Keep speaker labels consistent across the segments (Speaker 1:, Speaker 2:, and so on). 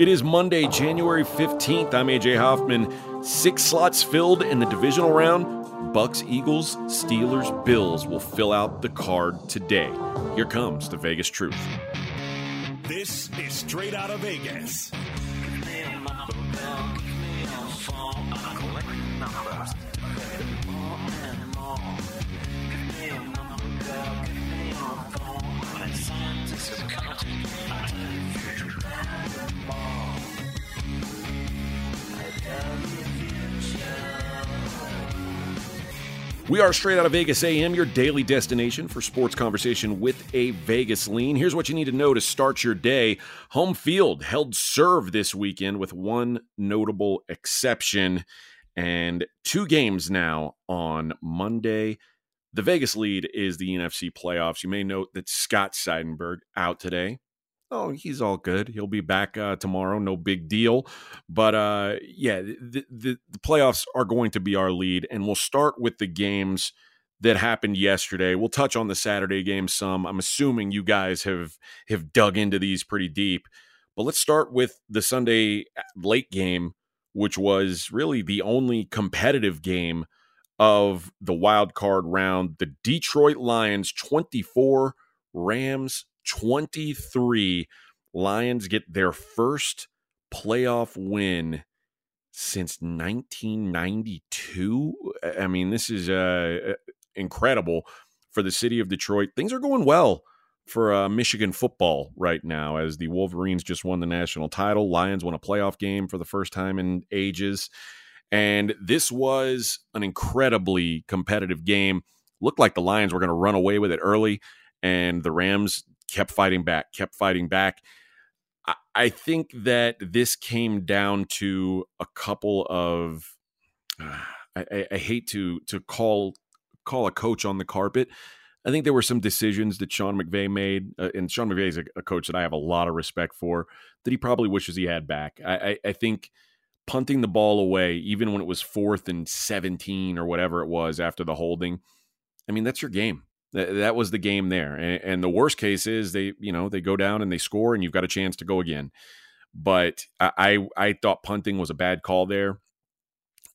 Speaker 1: It is Monday, January 15th. I'm AJ Hoffman. Six slots filled in the divisional round. Bucs, Eagles, Steelers, Bills will fill out the card today. Here comes the Vegas Truth.
Speaker 2: This is straight out of Vegas.
Speaker 1: We are straight out of Vegas AM, your daily destination for sports conversation with a Vegas lean. Here's what you need to know to start your day. Home field held serve this weekend with one notable exception and two games now on Monday. The Vegas lead is the NFC playoffs. You may note that Scott Seidenberg out today oh, he's all good. He'll be back uh, tomorrow. No big deal. But uh, yeah, the, the, the, playoffs are going to be our lead, and we'll start with the games that happened yesterday. We'll touch on the Saturday game some. I'm assuming you guys have have dug into these pretty deep. But let's start with the Sunday uh, late game, which was really the only competitive game of the wild card round. The Detroit Lions 24, Rams 23. Lions get their first playoff win since 1992. I mean, this is uh, incredible for the city of Detroit. Things are going well for uh, Michigan football right now as the Wolverines just won the national title. Lions won a playoff game for the first time in ages. And this was an incredibly competitive game. Looked like the Lions were going to run away with it early, and the Rams kept fighting back, kept fighting back. I, I think that this came down to a couple of. Uh, I, I, hate to to call call a coach on the carpet. I think there were some decisions that Sean McVay made, uh, and Sean McVay is a, a, coach that I have a lot of respect for. That he probably wishes he had back. I, I, I think punting the ball away, even when it was fourth and seventeen or whatever it was after the holding. I mean, that's your game. That, was the game there. And, and, the worst case is they, you know, they go down and they score and you've got a chance to go again. But I, I, I thought punting was a bad call there.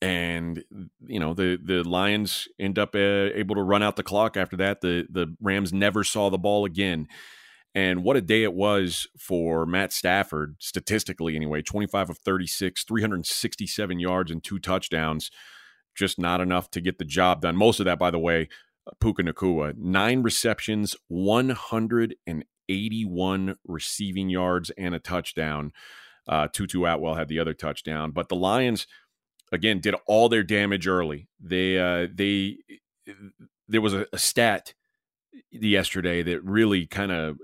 Speaker 1: And you know the the Lions end up uh, able to run out the clock after that. The the Rams never saw the ball again. And what a day it was for Matt Stafford, statistically anyway 25 of 36, 367 yards, and two touchdowns. Just not enough to get the job done. Most of that, by the way, Puka Nacua. nine receptions, 181 receiving yards, and a touchdown. Uh, Tutu Atwell had the other touchdown, but the Lions again did all their damage early. They uh, they there was a, a stat yesterday that really kind of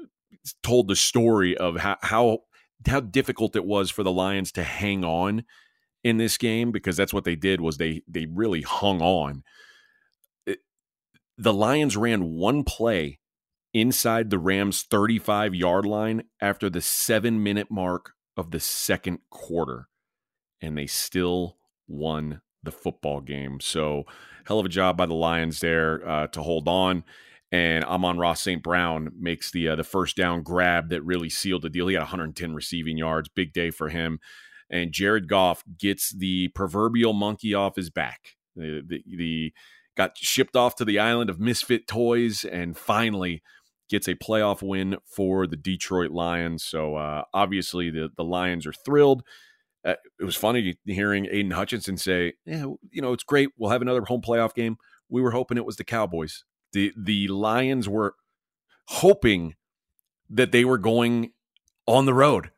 Speaker 1: told the story of how, how how difficult it was for the Lions to hang on in this game because that's what they did was they they really hung on the Lions ran one play inside the Rams' 35 yard line after the seven minute mark of the second quarter, and they still won the football game. So, hell of a job by the Lions there uh, to hold on. And Amon-Ra St. Brown makes the uh, the first down grab that really sealed the deal. He had 110 receiving yards, big day for him. And Jared Goff gets the proverbial monkey off his back. The, the, the got shipped off to the island of misfit toys and finally gets a playoff win for the Detroit Lions. So uh, obviously the the Lions are thrilled. Uh, it was funny hearing Aidan Hutchinson say, "Yeah, you know, it's great. We'll have another home playoff game. We were hoping it was the Cowboys. the The Lions were hoping that they were going on the road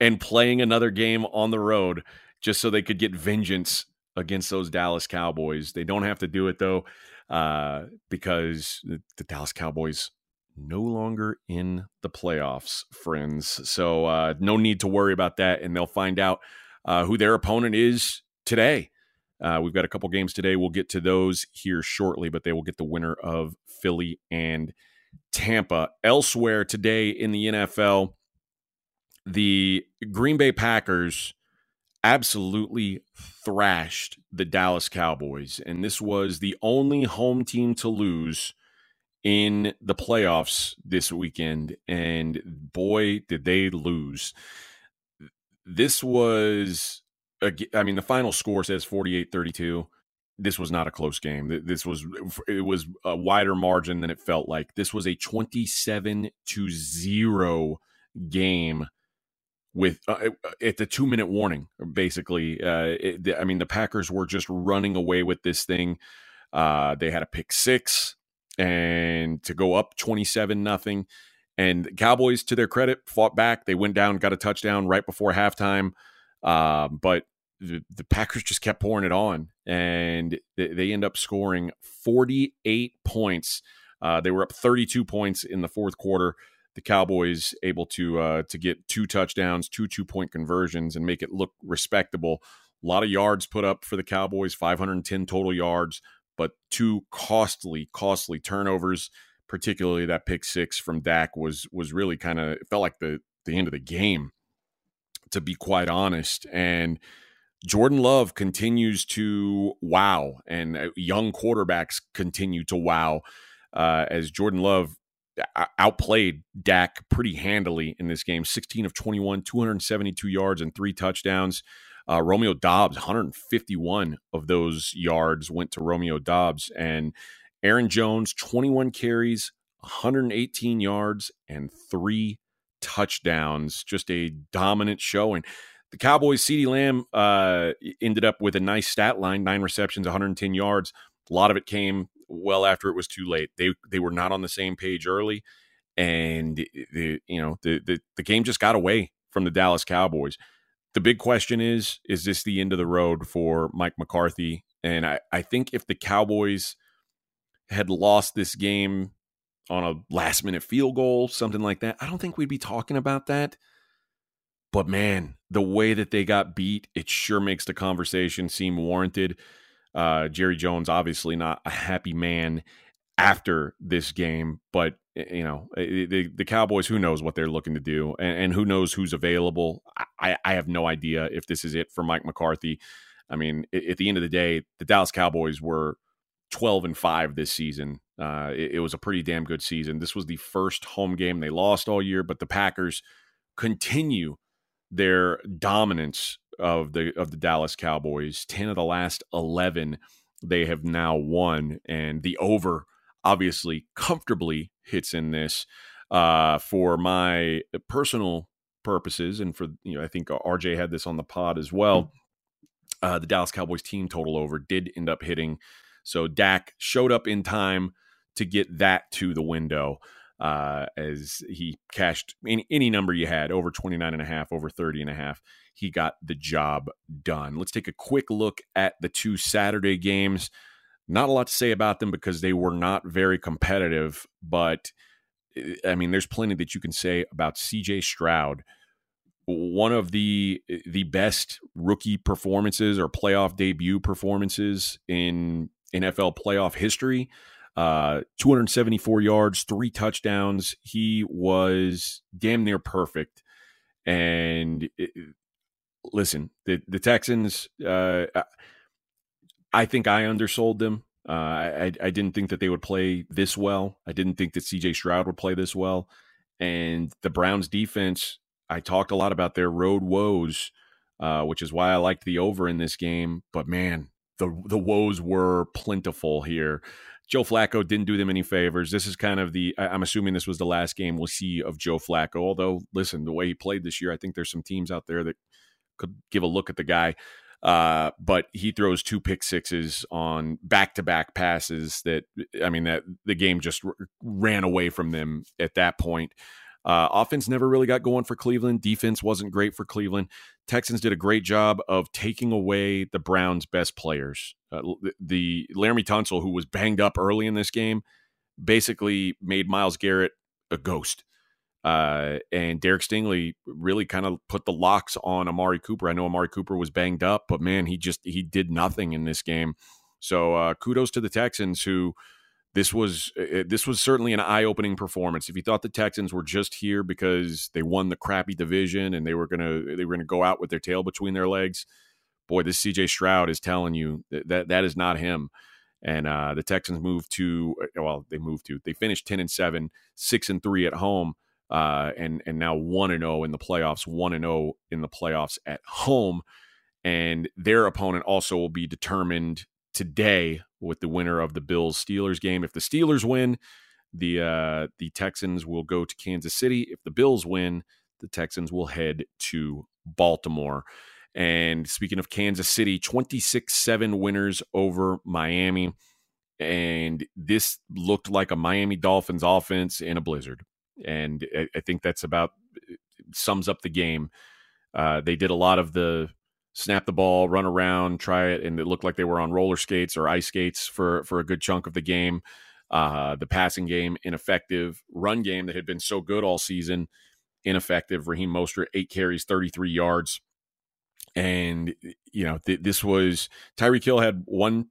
Speaker 1: and playing another game on the road just so they could get vengeance against those Dallas Cowboys. They don't have to do it though, uh, because the, Dallas Cowboys no longer in the playoffs, friends. So uh, no need to worry about that, and they'll find out uh, who their opponent is today. Uh, we've got a couple games today. We'll get to those here shortly, but they will get the winner of Philly and Tampa. Elsewhere today in the NFL, the Green Bay Packers absolutely thrashed the Dallas Cowboys. And this was the only home team to lose in the playoffs this weekend. And boy, did they lose. this was, I mean, the final score says 48 32. This was not a close game. This was, it was a wider margin than it felt like. This was a 27 to 0 game with uh, at the two minute warning basically uh, it, i mean the packers were just running away with this thing uh, they had a pick six and to go up 27 nothing and Cowboys, to their credit, fought back. They went down, got a touchdown right before halftime. Um, but the, the, Packers just kept pouring it on, and they, they end up scoring 48 points. Uh, they were up 32 points in the fourth quarter. The Cowboys able to uh, to get two touchdowns, two two point conversions, and make it look respectable. A lot of yards put up for the Cowboys, 510 total yards, but two costly, costly turnovers particularly that pick six from Dak was was really kind of felt like the the end of the game, to be quite honest. And Jordan Love continues to wow, and uh, young quarterbacks continue to wow uh, as Jordan Love outplayed Dak pretty handily in this game 16 of 21, 272 yards, and three touchdowns. Uh, Romeo Doubs, 151 of those yards went to Romeo Doubs. And Aaron Jones, 21 carries, 118 yards, and three touchdowns. Just a dominant showing. The Cowboys, CeeDee Lamb uh, ended up with a nice stat line nine receptions, 110 yards. A lot of it came well after it was too late. They they were not on the same page early, and the you know the the, the game just got away from the Dallas Cowboys. The big question is: Is this the end of the road for Mike McCarthy? And I, I think if the Cowboys had lost this game on a last minute field goal, something like that, I don't think we'd be talking about that. But man, the way that they got beat, it sure makes the conversation seem warranted. Uh, Jerry Jones, obviously not a happy man after this game, but you know eh, the the Cowboys. Who knows what they're looking to do, and, and who knows who's available. I, I have no idea if this is it for Mike McCarthy. I mean, at the end of the day, the Dallas Cowboys were 12 and 5 this season. Uh, it, it, was a pretty damn good season. This was the first home game they lost all year, but the Packers continue their dominance of the of the Dallas Cowboys. 10 of the last 11 they have now won and the over obviously comfortably hits in this uh, for my personal purposes and for you know I think RJ had this on the pod as well. Uh, the Dallas Cowboys team total over did end up hitting so Dak showed up in time to get that to the window uh, as he cashed any, any number you had over 29 and a half, over 30 and a half. He got the job done. Let's take a quick look at the two Saturday games. Not a lot to say about them because they were not very competitive, but I mean, there's plenty that you can say about CJ Stroud one of the the best rookie performances or playoff debut performances in NFL playoff history. Uh, 274 yards, three touchdowns. He was damn near perfect. And it, listen, the the Texans. Uh, I think I undersold them. Uh, I I didn't think that they would play this well. I didn't think that C.J. Stroud would play this well. And the Browns defense. I talked a lot about their road woes, uh, which is why I liked the over in this game. But man, the the woes were plentiful here. Joe Flacco didn't do them any favors. This is kind of the I'm assuming this was the last game we'll see of Joe Flacco. Although, listen, the way he played this year, I think there's some teams out there that could give a look at the guy. Uh, but he throws two pick sixes on back to back passes that I mean that the game just r- ran away from them at that point. Uh, offense never really got going for Cleveland. Defense wasn't great for Cleveland. Texans did a great job of taking away the Browns' best players. Uh, the Laremy Tunsil, who was banged up early in this game, basically made Myles Garrett a ghost. Uh, and Derek Stingley really kind of put the locks on Amari Cooper. I know Amari Cooper was banged up, but man, he just he did nothing in this game. So uh, kudos to the Texans who this was uh, uh, this was certainly an eye-opening performance. If you thought the Texans were just here because they won the crappy division and they were gonna they were gonna go out with their tail between their legs, boy, this CJ Stroud is telling you that that, that is not him. And uh, the Texans moved to uh, well, they moved to they finished ten and seven, six and three at home. uh, and and now one and zero in the playoffs, one and zero in the playoffs at home, and their opponent also will be determined today with the winner of the Bills Steelers game. If the Steelers win, the uh, the Texans will go to Kansas City. If the Bills win, the Texans will head to Baltimore. And speaking of Kansas City, 26 7 winners over Miami. And this looked like a Miami Dolphins offense in a blizzard. And I, think that's about sums up the game. Uh, they did a lot of the snap the ball, run around, try it, and it looked like they were on roller skates or ice skates for for a good chunk of the game. Uh, the passing game ineffective, run game that had been so good all season ineffective. Raheem Mostert eight carries, thirty three yards, and you know th- this was Tyreek Hill had one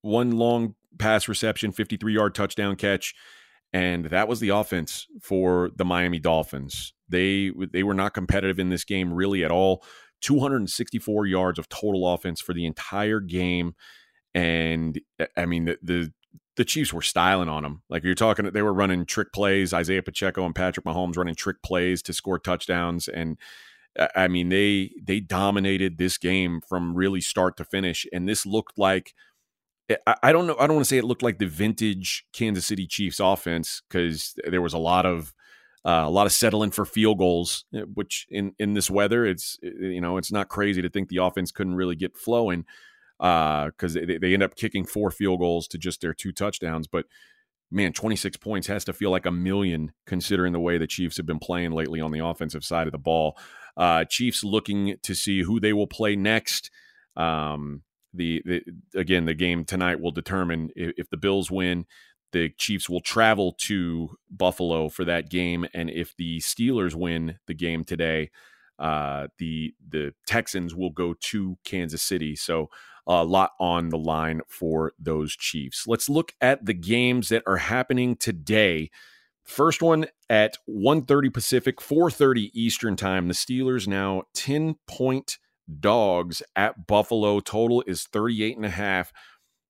Speaker 1: one long pass reception, fifty three yard touchdown catch. And that was the offense for the Miami Dolphins. They they were not competitive in this game really at all. 264 yards of total offense for the entire game. And eh, I mean, the, the, the Chiefs were styling on them. Like you're talking, they were running trick plays. Isaiah Pacheco and Patrick Mahomes running trick plays to score touchdowns. And eh, I mean, they they dominated this game from really start to finish. And this looked like eh, I don't know. I don't want to say it looked like the vintage Kansas City Chiefs offense because there was a lot of uh, a lot of settling for field goals, eh, which in in this weather, it's eh, you know it's not crazy to think the offense couldn't really get flowing because uh, they, they end up kicking four field goals to just their two touchdowns. But man, 26 points has to feel like a million considering the way the Chiefs have been playing lately on the offensive side of the ball. Uh, Chiefs looking to see who they will play next. Um, the, the again, the game tonight will determine if, if the Bills win the Chiefs will travel to Buffalo for that game, and if the Steelers win the game today, uh, the the Texans will go to Kansas City. So a lot on the line for those Chiefs. Let's look at the games that are happening today. First one at 1:30 Pacific, 4:30 Eastern Time. The Steelers now 10 point dogs at Buffalo. Total is 38 and a half.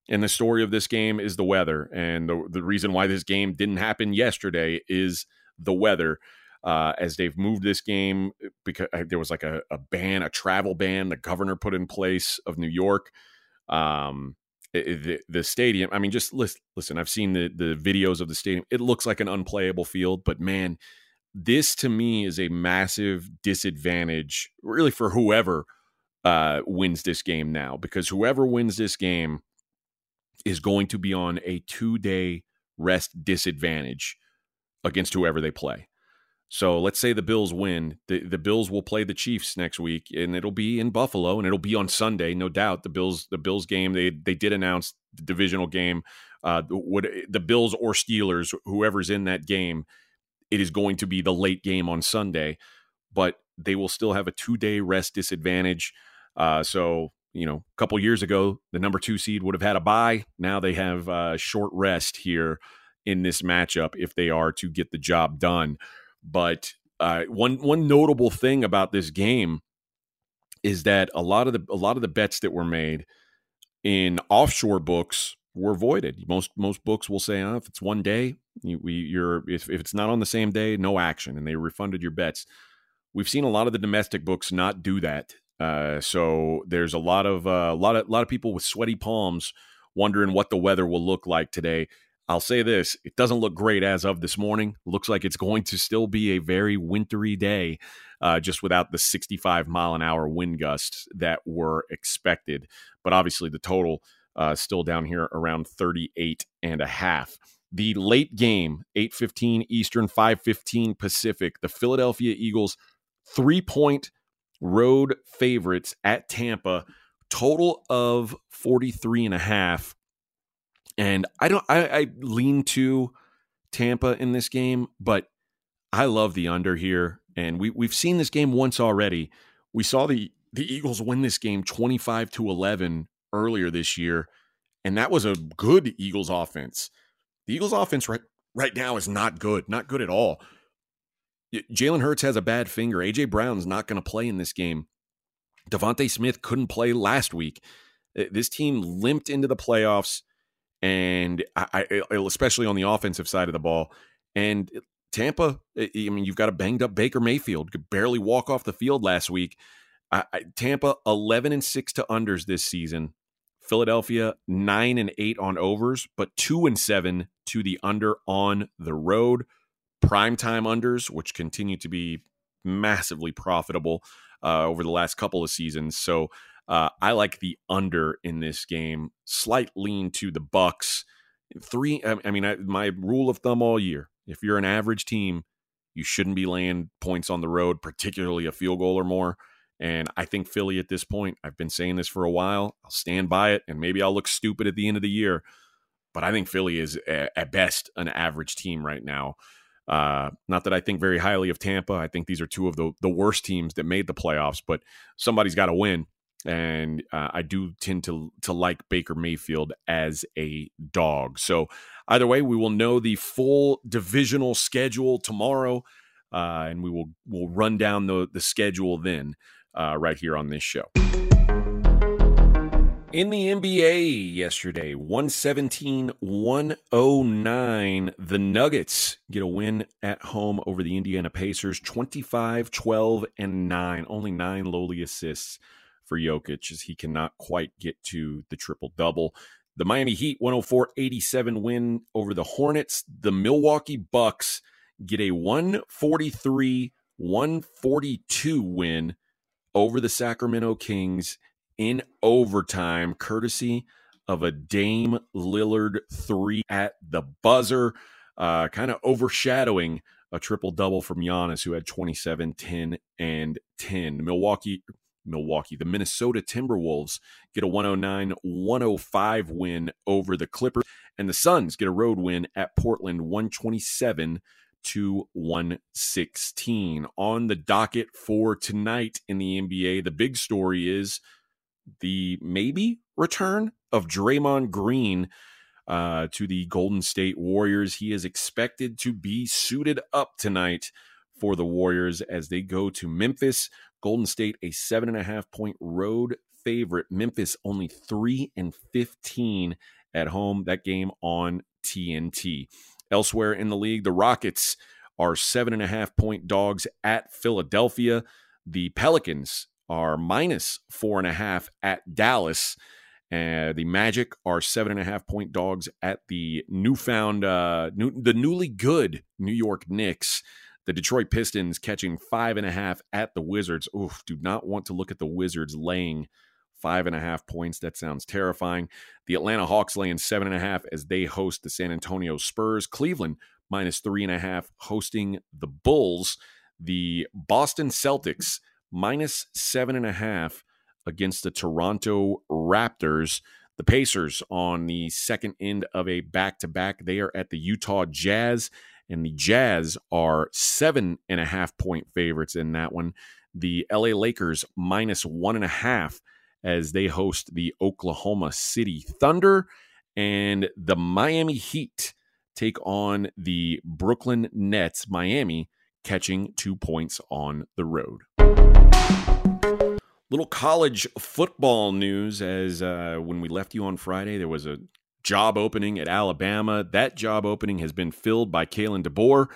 Speaker 1: And the story of this game is the weather. And the, the reason why this game didn't happen yesterday is the weather. Uh, as they've moved this game because uh, there was like a, a, ban, a travel ban the governor put in place of New York. Um, it, the, the, stadium, I mean, just listen, listen, I've seen the, the videos of the stadium. It looks like an unplayable field, but man, this to me is a massive disadvantage, really, for whoever uh, wins this game now, because whoever wins this game is going to be on a two day rest disadvantage against whoever they play. So let's say the Bills win. The, the Bills will play the Chiefs next week, and it'll be in Buffalo, and it'll be on Sunday, no doubt. The Bills, the Bills game, they they did announce the divisional game. Uh, would the Bills or Steelers, whoever's in that game, it is going to be the late game on Sunday, but they will still have a two day rest disadvantage. Uh, so you know, a couple years ago, the number two seed would have had a bye. Now they have a short rest here in this matchup if they are to get the job done. But uh, one one notable thing about this game is that a lot of the a lot of the bets that were made in offshore books were voided. Most most books will say, oh, if it's one day, you, you're if, if it's not on the same day, no action, and they refunded your bets. We've seen a lot of the domestic books not do that uh, so there's a lot of uh, a lot of a lot of people with sweaty palms wondering what the weather will look like today. I'll say this: it doesn't look great as of this morning. Looks like it's going to still be a very wintry day, uh, just without the 65 mile an hour wind gusts that were expected. But obviously, the total uh, still down here around 38 and a half. The late game, 8:15 Eastern, 5:15 Pacific. The Philadelphia Eagles three point road favorites at Tampa, total of 43 and a half. And I don't I, I lean to Tampa in this game, but I love the under here. And we we've seen this game once already. We saw the the Eagles win this game 25 to 11 earlier this year, and that was a good Eagles offense. The Eagles offense right right now is not good, not good at all. Jalen Hurts has a bad finger. AJ Brown's not going to play in this game. DeVonta Smith couldn't play last week. Uh, this team limped into the playoffs, and I, I, especially on the offensive side of the ball. And Tampa, I mean, you've got a banged up Baker Mayfield, could barely walk off the field last week. I, Tampa, 11 and 6 to unders this season. Philadelphia, 9 and 8 on overs, but 2 and 7 to the under on the road. Primetime unders, which continue to be massively profitable uh, over the last couple of seasons. So uh, I like the under in this game. Slight lean to the Bucs. Three. I mean, I, my rule of thumb all year: if you're an average team, you shouldn't be laying points on the road, particularly a field goal or more. And I think Philly at this point, I've been saying this for a while. I'll stand by it, and maybe I'll look stupid at the end of the year. But I think Philly is at best an average team right now. Uh, not that I think very highly of Tampa. I think these are two of the, the worst teams that made the playoffs, but somebody's got to win. And uh, I do tend to to like Baker Mayfield as a dog. So either way, we will know the full divisional schedule tomorrow, uh, and we will will run down the the schedule then uh, right here on this show. In the NBA yesterday, 117 109, the Nuggets get a win at home over the Indiana Pacers, 25 12 and 9. Only nine lowly assists for Jokic as he cannot quite get to the triple double. The Miami Heat 104 87 win over the Hornets. The Milwaukee Bucks get a 143 142 win over the Sacramento Kings in overtime, courtesy of a Dame Lillard three at the buzzer, uh, kind of overshadowing a triple double from Giannis, who had 27, 10, and 10. Milwaukee, Milwaukee, the Minnesota Timberwolves get a 109 105 win over the Clippers, and the Suns get a road win at Portland 127 to 116. On the docket for tonight in the NBA, the big story is the maybe return of Draymond Green uh, to the Golden State Warriors. He is expected to be suited up tonight for the Warriors as they go to Memphis. Golden State, a seven and a half point road favorite. Memphis only three and 15 at home. That game on TNT. Elsewhere in the league, the Rockets are seven and a half point dogs at Philadelphia. The Pelicans are minus four and a half at Dallas. Uh, the Magic are seven and a half point dogs at the newfound, uh, new, the newly good New York Knicks. The Detroit Pistons catching five and a half at the Wizards. Oof, do not want to look at the Wizards laying five and a half points. That sounds terrifying. The Atlanta Hawks laying seven and a half as they host the San Antonio Spurs. Cleveland minus three and a half hosting the Bulls. The Boston Celtics minus seven and a half against the Toronto Raptors. The Pacers on the second end of a back to back. They are at the Utah Jazz, and the Jazz are seven and a half point favorites in that one. The LA Lakers minus one and a half as they host the Oklahoma City Thunder, and the Miami Heat take on the Brooklyn Nets. Miami catching two points on the road. Little college football news as uh, when we left you on Friday, there was a job opening at Alabama. That job opening has been filled by Kalen DeBoer.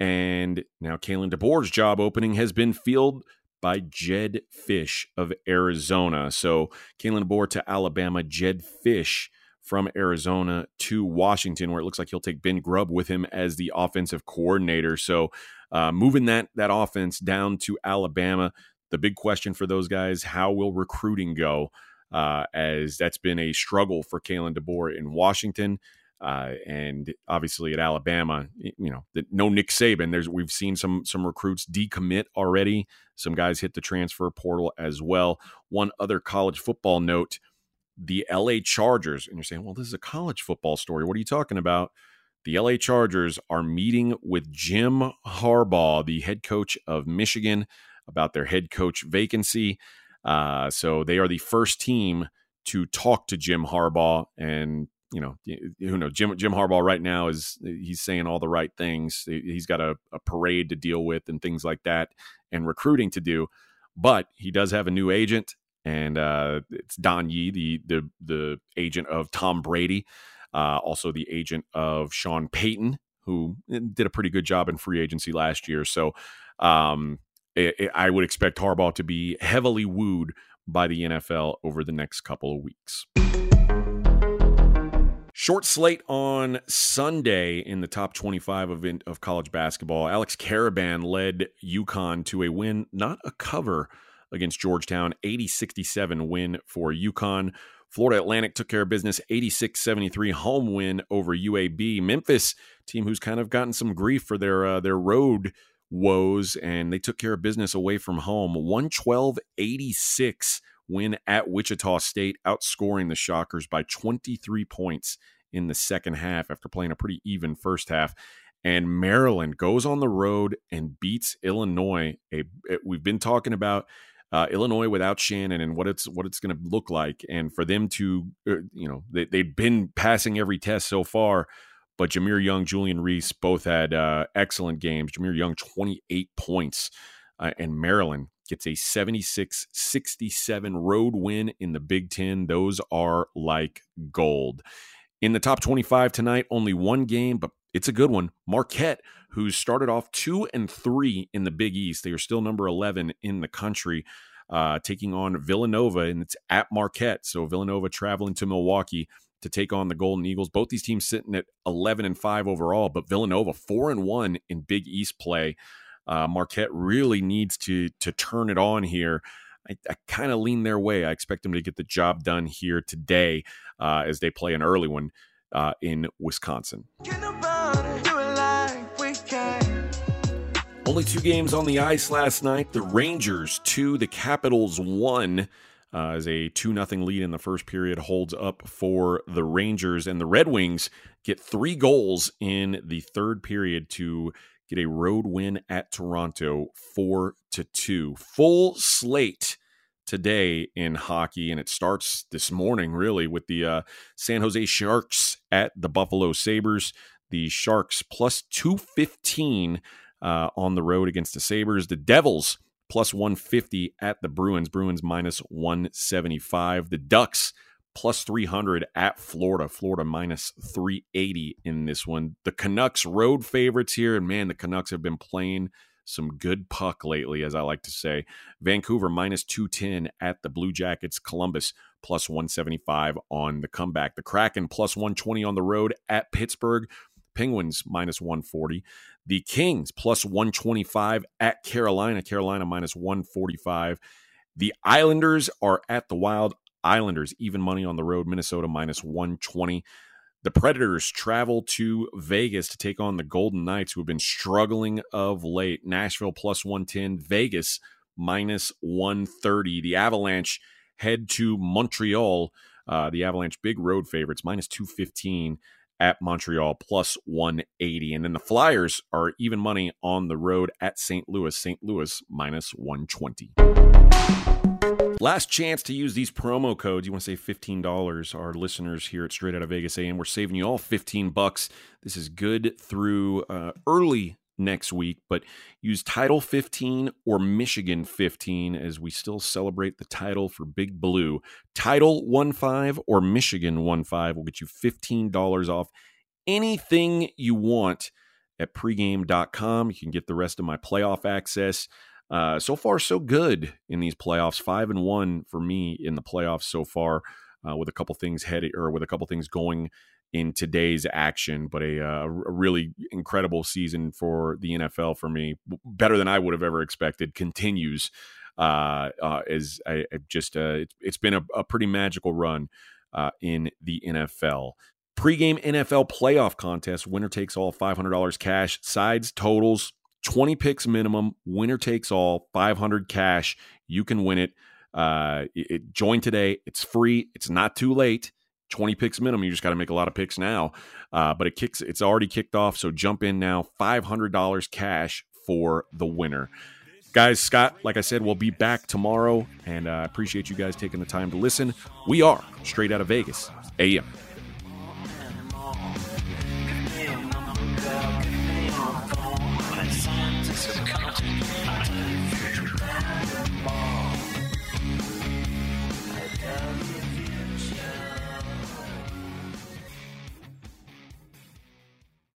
Speaker 1: And now Kalen DeBoer's job opening has been filled by Jedd Fisch of Arizona. So Kalen DeBoer to Alabama, Jedd Fisch from Arizona to Washington, where it looks like he'll take Ben Grubb with him as the offensive coordinator. So uh, moving that that offense down to Alabama the big question for those guys how will recruiting go? Uh, as that's been a struggle for Kalen DeBoer in Washington. Uh, and obviously at Alabama, you know, the, no Nick Saban. There's we've seen some some recruits decommit already. Some guys hit the transfer portal as well. One other college football note: the L.A. Chargers. And you're saying, well, this is a college football story. What are you talking about? The L.A. Chargers are meeting with Jim Harbaugh, the head coach of Michigan about their head coach vacancy. Uh, so they are the first team to talk to Jim Harbaugh, and you know, who knows, Jim Jim Harbaugh right now is he's saying all the right things. He's got a, a parade to deal with and things like that, and recruiting to do. But he does have a new agent, and uh, it's Don Yee, the the the agent of Tom Brady, uh, also the agent of Sean Payton, who eh, did a pretty good job in free agency last year. So um, it, it, I would expect Harbaugh to be heavily wooed by the NFL over the next couple of weeks. Short slate on Sunday in the top 25 of, of college basketball. Alex Karaban led UConn to a win, not a cover against Georgetown. 80 67 win for UConn. Florida Atlantic took care of business 86 73 home win over UAB. Memphis, team who's kind of gotten some grief for their uh, their road woes, and they took care of business away from home. 112 86 win at Wichita State, outscoring the Shockers by 23 points in the second half after playing a pretty even first half. And Maryland goes on the road and beats Illinois. A, we've been talking about uh, Illinois without Shannon and what it's what it's going to look like, and for them to, uh, you know, they, they've been passing every test so far. But Jahmir Young, Julian Reese both had uh, excellent games. Jahmir Young, 28 points, uh, and Maryland gets a 76 67 road win in the Big Ten. Those are like gold. In the top 25 tonight, only one game, but it's a good one. Marquette, who started off two and three in the Big East, they are still number 11 in the country, uh, taking on Villanova, and it's at Marquette. So Villanova traveling to Milwaukee to take on the Golden Eagles. Both these teams sitting at 11 and 5 overall, but Villanova 4 and 1 in Big East play. Uh, Marquette really needs to to turn it on here. I, I kind of lean their way. I expect them to get the job done here today uh, as they play an early one uh, in Wisconsin. Only two games on the ice last night. The Rangers two, the Capitals one. Uh, as a 2 0 lead in the first period holds up for the Rangers. And the Red Wings get three goals in the third period to get a road win at Toronto, four to two. Full slate today in hockey, and it starts this morning really with the uh, San Jose Sharks at the Buffalo Sabres. The Sharks plus two fifteen uh, on the road against the Sabres. The Devils plus 150 at the Bruins. Bruins minus 175. The Ducks plus 300 at Florida. Florida minus 380 in this one. The Canucks road favorites here, and man, the Canucks have been playing some good puck lately, as I like to say. Vancouver minus 210 at the Blue Jackets. Columbus plus 175 on the comeback. The Kraken plus 120 on the road at Pittsburgh. Penguins minus 140. The Kings plus 125 at Carolina. Carolina minus 145. The Islanders are at the Wild. Islanders, even money on the road. Minnesota minus 120. The Predators travel to Vegas to take on the Golden Knights, who have been struggling of late. Nashville plus 110, Vegas minus 130. The Avalanche head to Montreal. Uh, the Avalanche, big road favorites, minus 215 at Montreal, plus 180. And then the Flyers are even money on the road at St. Louis. St. Louis, minus 120. Last chance to use these promo codes. You want to save $15. Our listeners here at Straight Out of Vegas AM, we're saving you all 15 bucks. This is good through uh, early next week, but use Title 15 or Michigan 15 as we still celebrate the title for Big Blue. Title 15 or Michigan 15 will get you $15 off anything you want at pregame.com. You can get the rest of my playoff access. Uh, so far, so good in these playoffs. Five and one for me in the playoffs so far, uh, with a couple things headed or with a couple things going in today's action. But a, uh, a really incredible season for the NFL for me, better than I would have ever expected. Continues uh, uh, as I, I just uh, it's, it's been a, a pretty magical run uh, in the NFL. Pre-game NFL playoff contest, winner takes all, $500 cash, sides, totals, 20 picks minimum, winner takes all, 500 cash. You can win it. Uh, it, it join today. It's free. It's not too late. 20 picks minimum. You just got to make a lot of picks now. Uh, but it kicks, it's already kicked off. So jump in now. $500 cash for the winner. Guys, Scott, like I said, we'll be back tomorrow. And uh, I uh, appreciate you guys taking the time to listen. We are straight out of Vegas, AM.